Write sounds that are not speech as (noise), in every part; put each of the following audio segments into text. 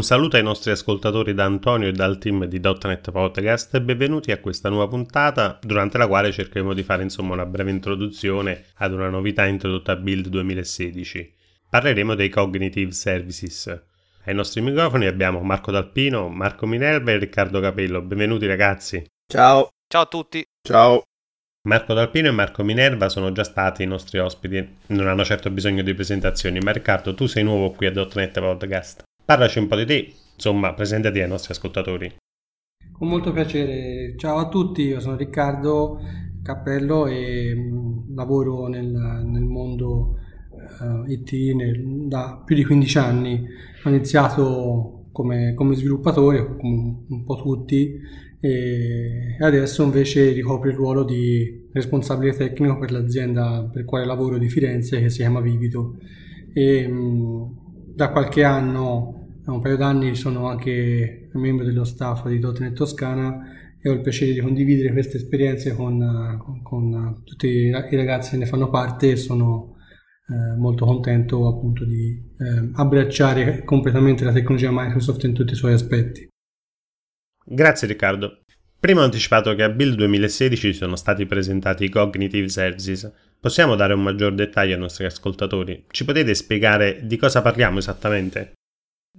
Un saluto ai nostri ascoltatori da Antonio e dal team di .NET Podcast e benvenuti a questa nuova puntata durante la quale cercheremo di fare insomma una breve introduzione ad una novità introdotta a Build 2016. Parleremo dei Cognitive Services. Ai nostri microfoni abbiamo Marco D'Alpino, Marco Minerva e Riccardo Capello. Benvenuti ragazzi. Ciao. Ciao a tutti. Ciao. Marco D'Alpino e Marco Minerva sono già stati i nostri ospiti, non hanno certo bisogno di presentazioni, ma Riccardo tu sei nuovo qui a .NET Podcast. Parlaci un po' di te, insomma, presentati ai nostri ascoltatori. Con molto piacere, ciao a tutti, io sono Riccardo Cappello e mh, lavoro nel, nel mondo uh, IT nel, da più di 15 anni. Ho iniziato come, come sviluppatore, come un po' tutti, e adesso invece ricopro il ruolo di responsabile tecnico per l'azienda per quale lavoro di Firenze che si chiama Vivido. E, mh, da qualche anno da un paio d'anni sono anche membro dello staff di .NET Toscana e ho il piacere di condividere queste esperienze con, con, con tutti i ragazzi che ne fanno parte e sono eh, molto contento appunto di eh, abbracciare completamente la tecnologia Microsoft in tutti i suoi aspetti. Grazie Riccardo. Prima ho anticipato che a Build 2016 sono stati presentati i Cognitive Services. Possiamo dare un maggior dettaglio ai nostri ascoltatori? Ci potete spiegare di cosa parliamo esattamente?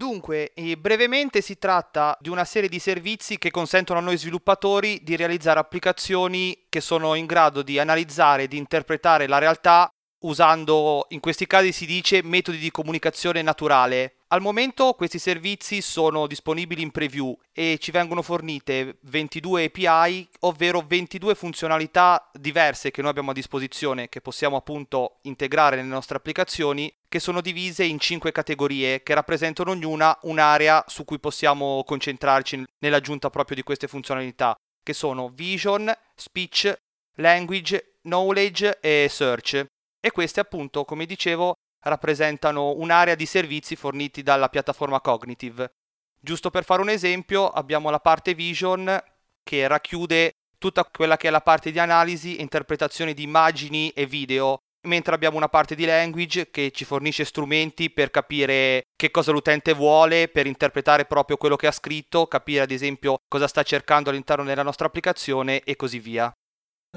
Dunque, brevemente si tratta di una serie di servizi che consentono a noi sviluppatori di realizzare applicazioni che sono in grado di analizzare e di interpretare la realtà usando, in questi casi si dice, metodi di comunicazione naturale. Al momento questi servizi sono disponibili in preview e ci vengono fornite 22 API, ovvero 22 funzionalità diverse che noi abbiamo a disposizione, che possiamo appunto integrare nelle nostre applicazioni, che sono divise in 5 categorie che rappresentano ognuna un'area su cui possiamo concentrarci nell'aggiunta proprio di queste funzionalità, che sono Vision, Speech, Language, Knowledge e Search e queste appunto, come dicevo, rappresentano un'area di servizi forniti dalla piattaforma Cognitive. Giusto per fare un esempio, abbiamo la parte Vision che racchiude tutta quella che è la parte di analisi e interpretazione di immagini e video, mentre abbiamo una parte di language che ci fornisce strumenti per capire che cosa l'utente vuole, per interpretare proprio quello che ha scritto, capire ad esempio cosa sta cercando all'interno della nostra applicazione e così via.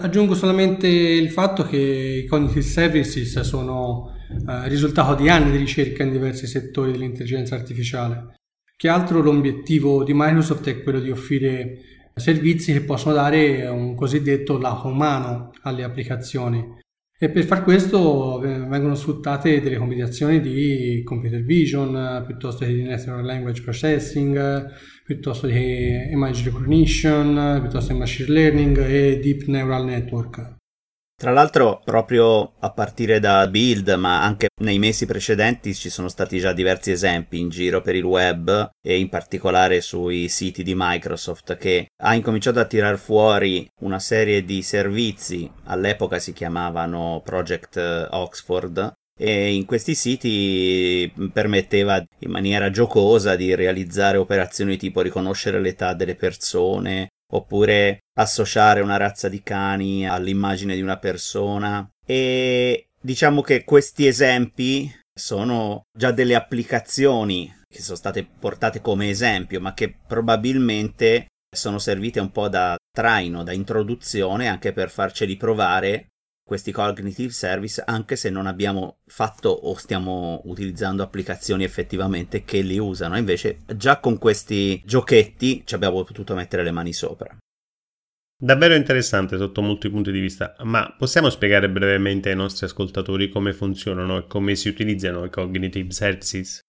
Aggiungo solamente il fatto che i cognitive services sono eh, risultato di anni di ricerca in diversi settori dell'intelligenza artificiale. Che altro l'obiettivo di Microsoft è quello di offrire servizi che possono dare un cosiddetto lato umano alle applicazioni e per far questo vengono sfruttate delle combinazioni di computer vision piuttosto che di natural language processing, piuttosto che image recognition, piuttosto che machine learning e deep neural network. Tra l'altro, proprio a partire da Build, ma anche nei mesi precedenti, ci sono stati già diversi esempi in giro per il web e in particolare sui siti di Microsoft che ha incominciato a tirar fuori una serie di servizi, all'epoca si chiamavano Project Oxford, e in questi siti permetteva in maniera giocosa di realizzare operazioni tipo riconoscere l'età delle persone oppure associare una razza di cani all'immagine di una persona. E diciamo che questi esempi sono già delle applicazioni che sono state portate come esempio ma che probabilmente sono servite un po' da traino, da introduzione anche per farceli provare questi cognitive service anche se non abbiamo fatto o stiamo utilizzando applicazioni effettivamente che li usano. Invece già con questi giochetti ci abbiamo potuto mettere le mani sopra. Davvero interessante sotto molti punti di vista, ma possiamo spiegare brevemente ai nostri ascoltatori come funzionano e come si utilizzano i cognitive services?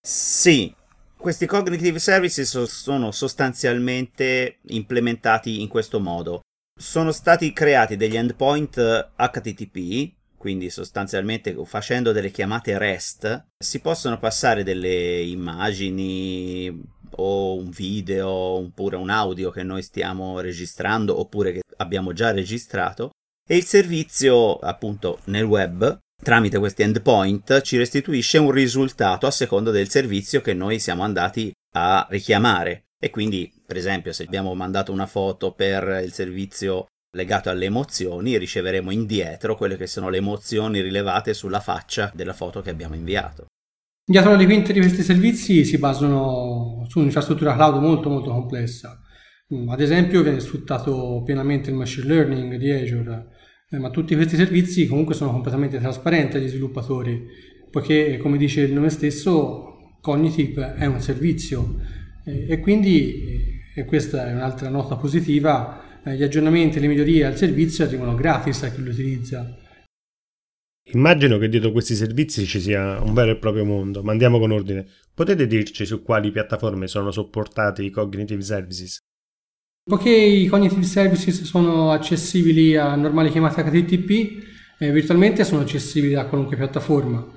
Sì, questi cognitive services sono sostanzialmente implementati in questo modo sono stati creati degli endpoint HTTP, quindi sostanzialmente facendo delle chiamate REST, si possono passare delle immagini o un video oppure un audio che noi stiamo registrando oppure che abbiamo già registrato e il servizio appunto nel web tramite questi endpoint ci restituisce un risultato a seconda del servizio che noi siamo andati a richiamare. E quindi, per esempio, se abbiamo mandato una foto per il servizio legato alle emozioni, riceveremo indietro quelle che sono le emozioni rilevate sulla faccia della foto che abbiamo inviato. Dietro le quinte di questi servizi si basano su un'infrastruttura cloud molto molto complessa. Mm, ad esempio viene sfruttato pienamente il machine learning di Azure, eh, ma tutti questi servizi comunque sono completamente trasparenti agli sviluppatori, poiché come dice il nome stesso, Cognitive è un servizio e quindi, e questa è un'altra nota positiva, eh, gli aggiornamenti e le migliorie al servizio arrivano gratis a chi lo utilizza. Immagino che dietro questi servizi ci sia un vero e proprio mondo, ma andiamo con ordine. Potete dirci su quali piattaforme sono supportati i Cognitive Services? Poiché i Cognitive Services sono accessibili a normali chiamate HTTP, eh, virtualmente sono accessibili a qualunque piattaforma.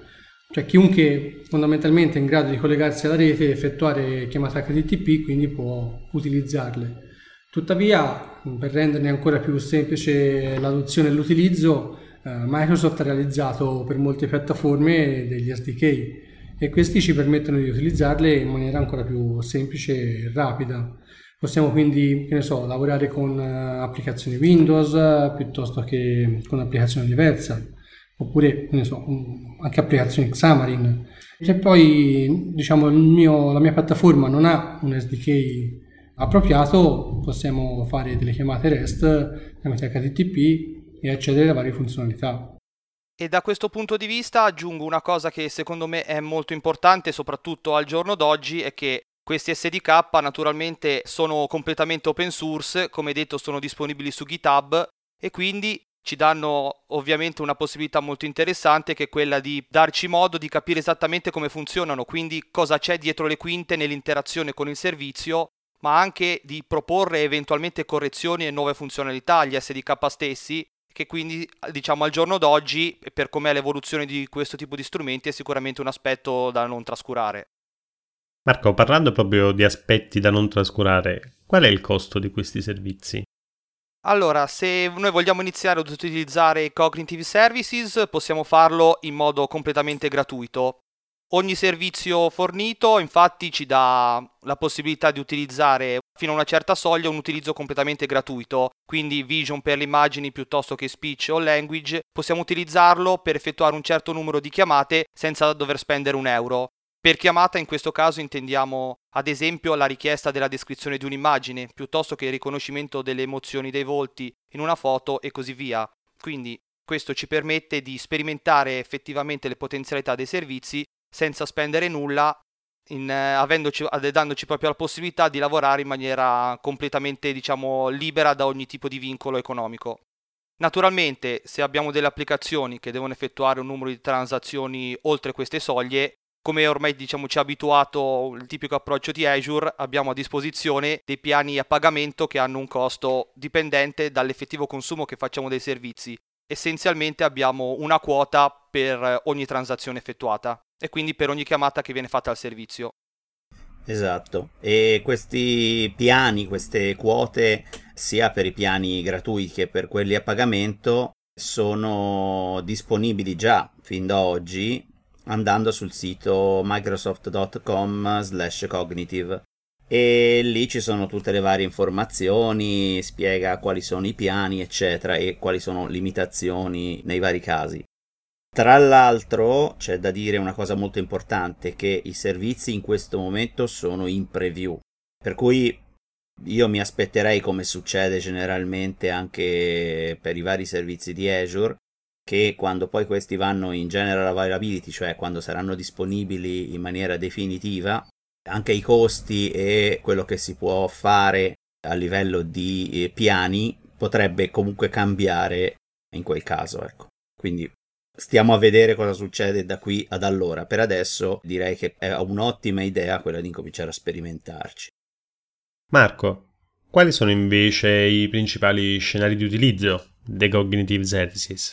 Cioè chiunque fondamentalmente è in grado di collegarsi alla rete e effettuare chiamate HTTP, quindi può utilizzarle. Tuttavia, per renderne ancora più semplice l'adozione e l'utilizzo, eh, Microsoft ha realizzato per molte piattaforme degli SDK e questi ci permettono di utilizzarle in maniera ancora più semplice e rapida. Possiamo quindi, che ne so, lavorare con eh, applicazioni Windows piuttosto che con applicazioni diverse, oppure, che so, anche applicazioni Xamarin. Se poi, diciamo, mio, la mia piattaforma non ha un SDK appropriato, possiamo fare delle chiamate REST tramite HTTP e accedere a varie funzionalità. E da questo punto di vista aggiungo una cosa che secondo me è molto importante, soprattutto al giorno d'oggi, è che questi SDK naturalmente sono completamente open source, come detto sono disponibili su GitHub e quindi ci danno ovviamente una possibilità molto interessante che è quella di darci modo di capire esattamente come funzionano, quindi cosa c'è dietro le quinte nell'interazione con il servizio, ma anche di proporre eventualmente correzioni e nuove funzionalità agli SDK stessi che quindi diciamo al giorno d'oggi, per com'è l'evoluzione di questo tipo di strumenti, è sicuramente un aspetto da non trascurare. Marco, parlando proprio di aspetti da non trascurare, qual è il costo di questi servizi? Allora, se noi vogliamo iniziare ad utilizzare Cognitive Services, possiamo farlo in modo completamente gratuito. Ogni servizio fornito infatti ci dà la possibilità di utilizzare fino a una certa soglia un utilizzo completamente gratuito, quindi Vision per le immagini piuttosto che Speech o Language, possiamo utilizzarlo per effettuare un certo numero di chiamate senza dover spendere un euro. Per chiamata in questo caso intendiamo ad esempio la richiesta della descrizione di un'immagine, piuttosto che il riconoscimento delle emozioni dei volti in una foto e così via. Quindi questo ci permette di sperimentare effettivamente le potenzialità dei servizi senza spendere nulla, in, eh, dandoci proprio la possibilità di lavorare in maniera completamente diciamo, libera da ogni tipo di vincolo economico. Naturalmente, se abbiamo delle applicazioni che devono effettuare un numero di transazioni oltre queste soglie, come ormai diciamo, ci ha abituato il tipico approccio di Azure, abbiamo a disposizione dei piani a pagamento che hanno un costo dipendente dall'effettivo consumo che facciamo dei servizi. Essenzialmente abbiamo una quota per ogni transazione effettuata e quindi per ogni chiamata che viene fatta al servizio. Esatto, e questi piani, queste quote, sia per i piani gratuiti che per quelli a pagamento, sono disponibili già fin da oggi andando sul sito microsoft.com slash cognitive e lì ci sono tutte le varie informazioni, spiega quali sono i piani eccetera e quali sono limitazioni nei vari casi. Tra l'altro c'è da dire una cosa molto importante, che i servizi in questo momento sono in preview, per cui io mi aspetterei, come succede generalmente anche per i vari servizi di Azure, che quando poi questi vanno in general availability, cioè quando saranno disponibili in maniera definitiva, anche i costi e quello che si può fare a livello di eh, piani potrebbe comunque cambiare in quel caso, ecco. Quindi Stiamo a vedere cosa succede da qui ad allora. Per adesso direi che è un'ottima idea quella di incominciare a sperimentarci. Marco, quali sono invece i principali scenari di utilizzo dei Cognitive Services?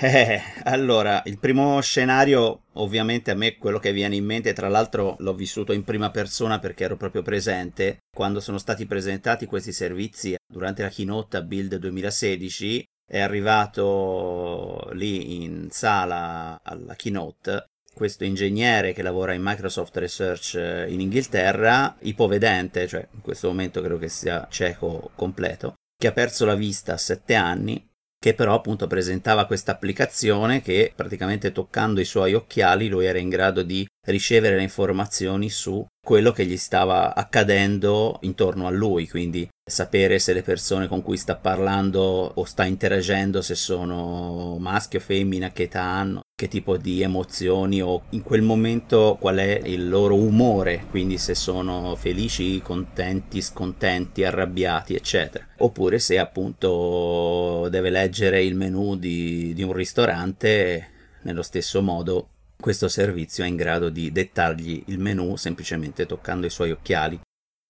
Eh, allora, il primo scenario, ovviamente a me quello che viene in mente, tra l'altro l'ho vissuto in prima persona perché ero proprio presente, quando sono stati presentati questi servizi durante la keynote a Build 2016, è arrivato lì in sala alla keynote questo ingegnere che lavora in Microsoft Research eh, in Inghilterra, ipovedente, cioè in questo momento credo che sia cieco completo, che ha perso la vista a sette anni, che però appunto presentava questa applicazione che praticamente toccando i suoi occhiali lui era in grado di ricevere le informazioni su quello che gli stava accadendo intorno a lui, quindi sapere se le persone con cui sta parlando o sta interagendo, se sono maschi o femmina, che età hanno, che tipo di emozioni o in quel momento qual è il loro umore, quindi se sono felici, contenti, scontenti, arrabbiati, eccetera. Oppure se appunto deve leggere il menu di, di un ristorante nello stesso modo questo servizio è in grado di dettargli il menu semplicemente toccando i suoi occhiali.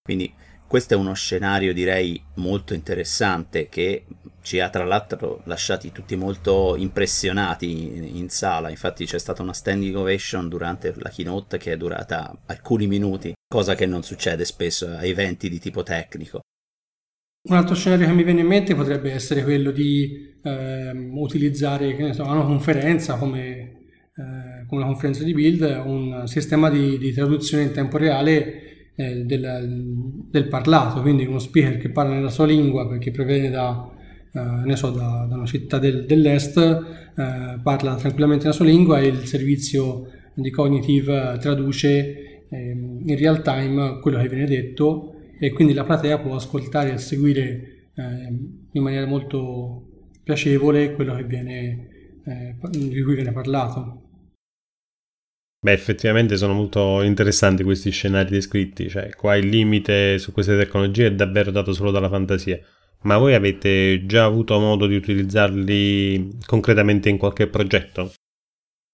Quindi questo è uno scenario direi molto interessante che ci ha tra l'altro lasciati tutti molto impressionati in sala, infatti c'è stata una standing ovation durante la keynote che è durata alcuni minuti, cosa che non succede spesso a eventi di tipo tecnico. Un altro scenario che mi viene in mente potrebbe essere quello di eh, utilizzare so, una conferenza come come una conferenza di build, un sistema di, di traduzione in tempo reale eh, del, del, parlato, quindi uno speaker che parla nella sua lingua perché proviene da, eh, so, da, da una città del, dell'est, eh, parla tranquillamente nella sua lingua e il servizio di Cognitive traduce ehm, in real time quello che viene detto e quindi la platea può ascoltare e seguire ehm, in maniera molto piacevole quello che viene, eh, di cui viene parlato. Beh, effettivamente sono molto interessanti questi scenari descritti, cioè qua il limite su queste tecnologie è davvero dato solo dalla fantasia. Ma voi avete già avuto modo di utilizzarli concretamente in qualche progetto?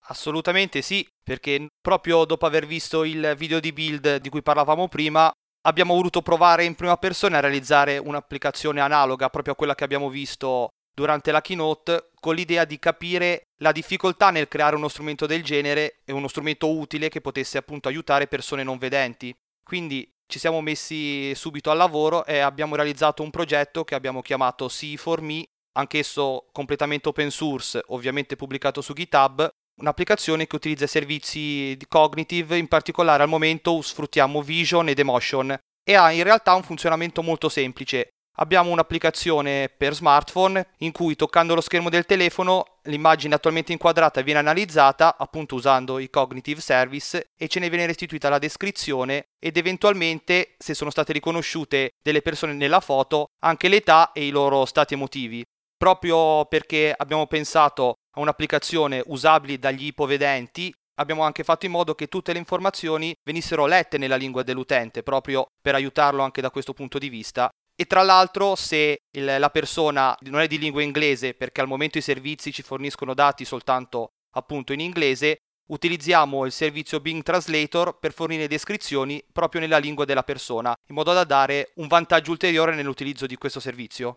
Assolutamente sì, perché proprio dopo aver visto il video di build di cui parlavamo prima, abbiamo voluto provare in prima persona a realizzare un'applicazione analoga proprio a quella che abbiamo visto durante la keynote con l'idea di capire la difficoltà nel creare uno strumento del genere e uno strumento utile che potesse appunto aiutare persone non vedenti. Quindi ci siamo messi subito al lavoro e abbiamo realizzato un progetto che abbiamo chiamato C4Me, anch'esso completamente open source, ovviamente pubblicato su GitHub, un'applicazione che utilizza servizi di cognitive, in particolare al momento sfruttiamo Vision ed Emotion e ha in realtà un funzionamento molto semplice abbiamo un'applicazione per smartphone in cui toccando lo schermo del telefono l'immagine attualmente inquadrata viene analizzata appunto usando i cognitive service e ce ne viene restituita la descrizione ed eventualmente se sono state riconosciute delle persone nella foto anche l'età e i loro stati emotivi. Proprio perché abbiamo pensato a un'applicazione usabile dagli ipovedenti abbiamo anche fatto in modo che tutte le informazioni venissero lette nella lingua dell'utente proprio per aiutarlo anche da questo punto di vista e tra l'altro se il, la persona non è di lingua inglese perché al momento i servizi ci forniscono dati soltanto appunto in inglese, utilizziamo il servizio Bing Translator per fornire descrizioni proprio nella lingua della persona, in modo da dare un vantaggio ulteriore nell'utilizzo di questo servizio.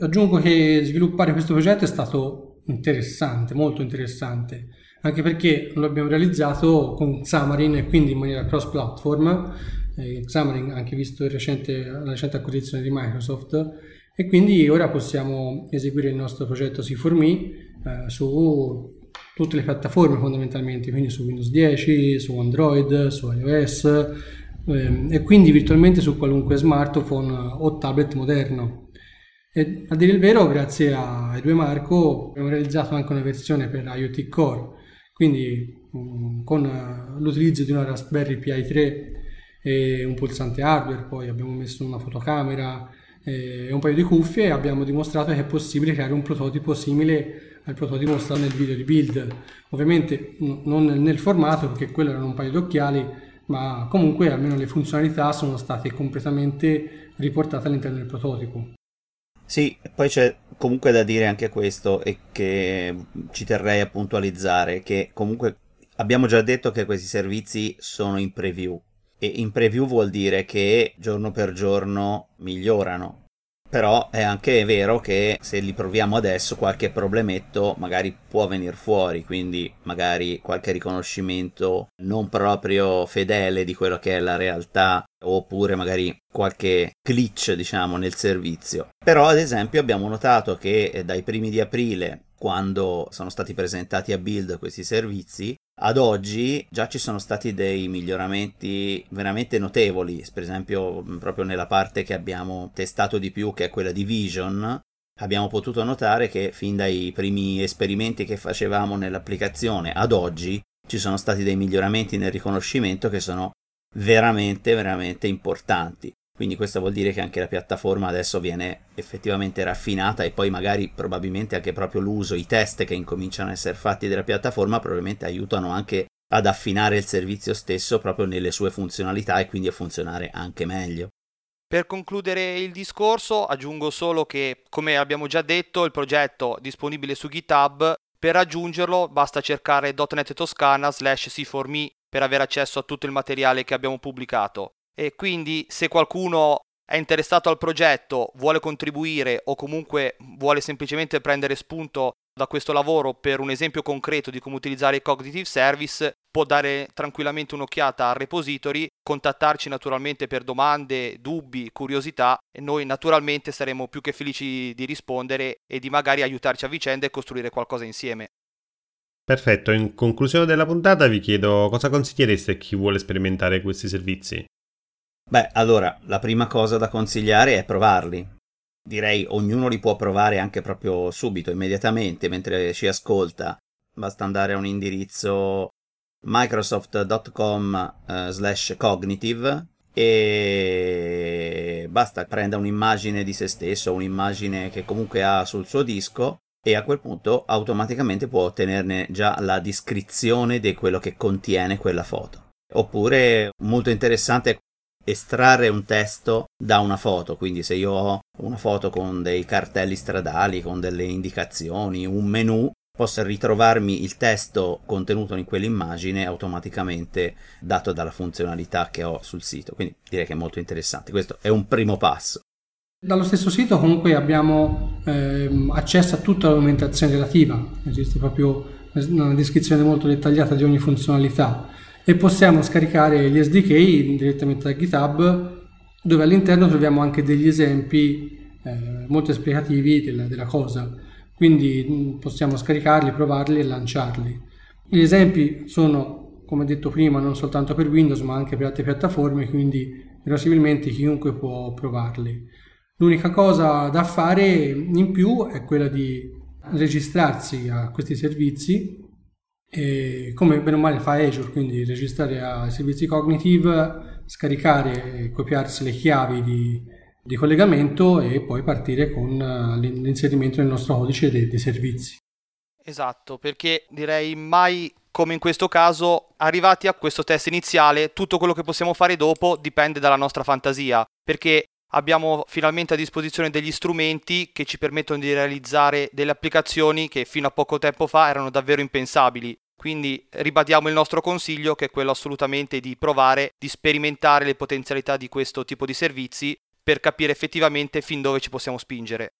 Aggiungo che sviluppare questo progetto è stato interessante, molto interessante, anche perché lo abbiamo realizzato con Xamarin e quindi in maniera cross-platform eh, Xamarin anche visto recente, la recente acquisizione di Microsoft e quindi ora possiamo eseguire il nostro progetto C4Me eh, su tutte le piattaforme fondamentalmente, quindi su Windows 10, su Android, su iOS eh, e quindi virtualmente su qualunque smartphone o tablet moderno. E a dire il vero, grazie a Edue Marco abbiamo realizzato anche una versione per IoT Core, quindi um, con l'utilizzo di una Raspberry Pi 3 e un pulsante hardware, poi abbiamo messo una fotocamera e un paio di cuffie e abbiamo dimostrato che è possibile creare un prototipo simile al prototipo mostrato nel video di build. Ovviamente non nel formato perché quello erano un paio di occhiali, ma comunque almeno le funzionalità sono state completamente riportate all'interno del prototipo. Sì, poi c'è comunque da dire anche questo e che ci terrei a puntualizzare che comunque abbiamo già detto che questi servizi sono in preview, e in preview vuol dire che giorno per giorno migliorano. Però è anche vero che se li proviamo adesso qualche problemetto magari può venire fuori, quindi magari qualche riconoscimento non proprio fedele di quello che è la realtà oppure magari qualche glitch diciamo nel servizio. Però ad esempio abbiamo notato che dai primi di aprile quando sono stati presentati a build questi servizi ad oggi già ci sono stati dei miglioramenti veramente notevoli, per esempio proprio nella parte che abbiamo testato di più, che è quella di Vision, abbiamo potuto notare che fin dai primi esperimenti che facevamo nell'applicazione ad oggi ci sono stati dei miglioramenti nel riconoscimento che sono veramente, veramente importanti. Quindi questo vuol dire che anche la piattaforma adesso viene effettivamente raffinata e poi magari probabilmente anche proprio l'uso, i test che incominciano a essere fatti della piattaforma probabilmente aiutano anche ad affinare il servizio stesso proprio nelle sue funzionalità e quindi a funzionare anche meglio. Per concludere il discorso aggiungo solo che, come abbiamo già detto, il progetto è disponibile su GitHub. Per raggiungerlo basta cercare .NET Toscana slash C4Me per avere accesso a tutto il materiale che abbiamo pubblicato. E quindi se qualcuno è interessato al progetto, vuole contribuire o comunque vuole semplicemente prendere spunto da questo lavoro per un esempio concreto di come utilizzare i cognitive service, può dare tranquillamente un'occhiata al repository, contattarci naturalmente per domande, dubbi, curiosità e noi naturalmente saremo più che felici di rispondere e di magari aiutarci a vicenda e costruire qualcosa insieme. Perfetto, in conclusione della puntata vi chiedo cosa consigliereste a chi vuole sperimentare questi servizi? Beh, allora, la prima cosa da consigliare è provarli. Direi ognuno li può provare anche proprio subito, immediatamente, mentre ci ascolta. Basta andare a un indirizzo microsoft.com uh, slash cognitive e basta prendere un'immagine di se stesso, un'immagine che comunque ha sul suo disco e a quel punto automaticamente può ottenerne già la descrizione di quello che contiene quella foto. Oppure molto interessante estrarre un testo da una foto, quindi se io ho una foto con dei cartelli stradali, con delle indicazioni, un menu, posso ritrovarmi il testo contenuto in quell'immagine automaticamente dato dalla funzionalità che ho sul sito. Quindi direi che è molto interessante. Questo è un primo passo. Dallo stesso sito comunque abbiamo ehm, accesso a tutta la documentazione relativa, esiste proprio una descrizione molto dettagliata di ogni funzionalità e possiamo scaricare gli SDK direttamente da GitHub dove all'interno troviamo anche degli esempi eh, molto esplicativi della, della cosa quindi mm, possiamo scaricarli, provarli e lanciarli. Gli esempi sono, come detto prima, non soltanto per Windows ma anche per altre piattaforme, quindi verosimilmente chiunque può provarli. L'unica cosa da fare in più è quella di registrarsi a questi servizi e come bene o male fa Azure, quindi registrare ai servizi cognitive, scaricare e copiarsi le chiavi di, di collegamento e poi partire con eh, l'inserimento nel nostro codice dei, dei servizi. Esatto, perché direi mai come in questo caso, arrivati a questo test iniziale, tutto quello che possiamo fare dopo dipende dalla nostra fantasia, perché abbiamo finalmente a disposizione degli strumenti che ci permettono di realizzare delle applicazioni che fino a poco tempo fa erano davvero impensabili. Quindi ribadiamo il nostro consiglio che è quello assolutamente di provare, di sperimentare le potenzialità di questo tipo di servizi per capire effettivamente fin dove ci possiamo spingere.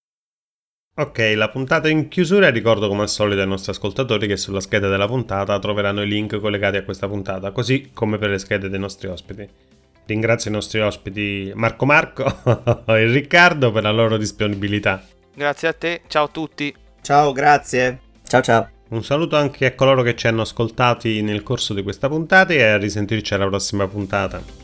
Ok, la puntata in chiusura ricordo come al solito ai nostri ascoltatori che sulla scheda della puntata troveranno i link collegati a questa puntata, così come per le schede dei nostri ospiti. Ringrazio i nostri ospiti Marco Marco (laughs) e Riccardo per la loro disponibilità. Grazie a te, ciao a tutti. Ciao, grazie. Ciao ciao. Un saluto anche a coloro che ci hanno ascoltati nel corso di questa puntata e a risentirci alla prossima puntata.